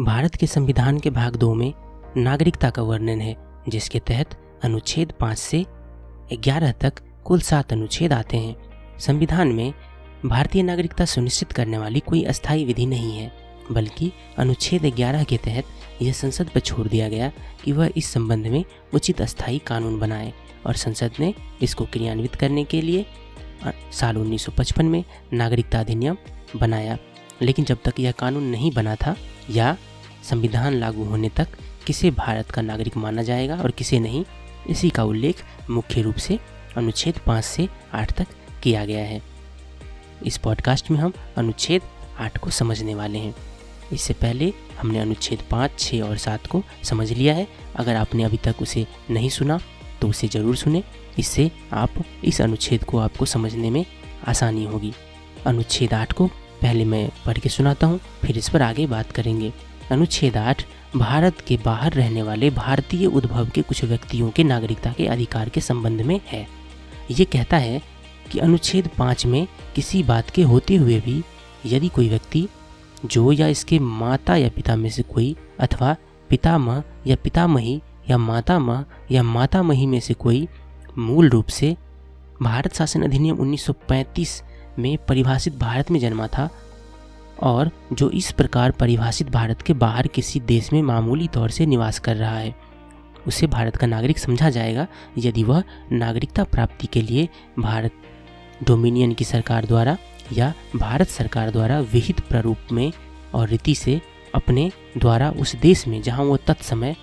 भारत के संविधान के भाग दो में नागरिकता का वर्णन है, जिसके तहत अनुच्छेद पाँच से ग्यारह तक कुल सात अनुच्छेद आते हैं। संविधान में भारतीय नागरिकता सुनिश्चित करने वाली कोई अस्थायी विधि नहीं है, बल्कि अनुच्छेद ग्यारह के तहत यह संसद पर छोड़ दिया गया कि वह इस संबंध में उचित अस्थायी कानून बनाए और संसद ने इसको क्रियान्वित करने के लिए साल 1955 में नागरिकता अधिनियम बनाया। लेकिन जब तक यह कानून नहीं बना था या संविधान लागू होने तक किसे भारत का नागरिक माना जाएगा और किसे नहीं, इसी का उल्लेख मुख्य रूप से अनुच्छेद पाँच से आठ तक किया गया है। इस पॉडकास्ट में हम अनुच्छेद आठ को समझने वाले हैं। इससे पहले हमने अनुच्छेद पाँच छः और सात को समझ लिया है। अगर आपने अभी तक उसे नहीं सुना तो उसे ज़रूर सुने। इससे आप इस अनुच्छेद को आपको समझने में आसानी होगी। अनुच्छेद आठ को पहले मैं पढ़ के सुनाता हूँ, फिर इस पर आगे बात करेंगे। अनुच्छेद आठ भारत के बाहर रहने वाले भारतीय उद्भव के कुछ व्यक्तियों के नागरिकता के अधिकार के संबंध में है। ये कहता है कि अनुच्छेद पाँच में किसी बात के होते हुए भी यदि कोई व्यक्ति, जो या इसके माता या पिता में से कोई अथवा पितामह या पितामही या माता माँ या माता मही में से कोई मूल रूप से, भारत शासन अधिनियम 1935 में परिभाषित भारत में जन्मा था और जो इस प्रकार परिभाषित भारत के बाहर किसी देश में मामूली तौर से निवास कर रहा है। उसे भारत का नागरिक समझा जाएगा यदि वह नागरिकता प्राप्ति के लिए भारत डोमिनियन की सरकार द्वारा या भारत सरकार द्वारा विहित प्रारूप में और रीति से अपने द्वारा उस देश में जहाँ वो तत्समय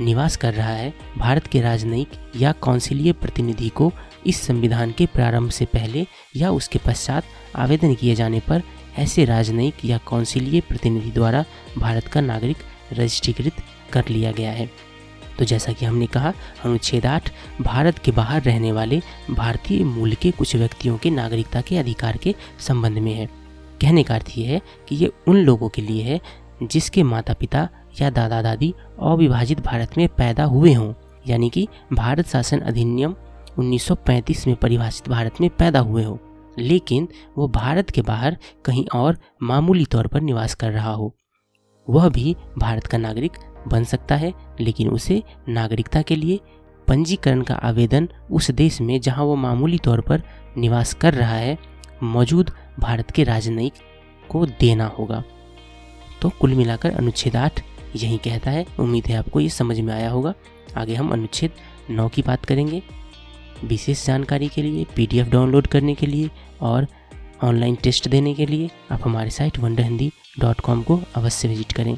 निवास कर रहा है, भारत के राजनयिक या कौंसिलीय प्रतिनिधि को इस संविधान के प्रारंभ से पहले या उसके पश्चात आवेदन किए जाने पर ऐसे राजनयिक या कौंसिलीय प्रतिनिधि द्वारा भारत का नागरिक रजिस्ट्रीकृत कर लिया गया है। तो जैसा कि हमने कहा, अनुच्छेद आठ, भारत के बाहर रहने वाले भारतीय मूल के कुछ व्यक्तियों के नागरिकता के अधिकार के संबंध में है। कहने का अर्थ यह है कि ये उन लोगों के लिए है जिसके माता पिता या दादा दादी अविभाजित भारत में पैदा हुए हों। यानी कि भारत शासन अधिनियम 1935 में परिभाषित भारत में पैदा हुए हो। लेकिन वो भारत के बाहर कहीं और मामूली तौर पर निवास कर रहा हो। वह भी भारत का नागरिक बन सकता है, लेकिन उसे नागरिकता के लिए पंजीकरण का आवेदन उस देश में जहाँ वो मामूली तौर पर निवास कर रहा है, मौजूद भारत के राजनयिक को देना होगा। तो कुल मिलाकर अनुच्छेद आठ यही कहता है। उम्मीद है आपको ये समझ में आया होगा। आगे हम अनुच्छेद नौ की बात करेंगे। विशेष जानकारी के लिए पीडीएफ डाउनलोड करने के लिए और ऑनलाइन टेस्ट देने के लिए, आप हमारे site Wonder Hindi dot com को अवश्य विज़िट करें।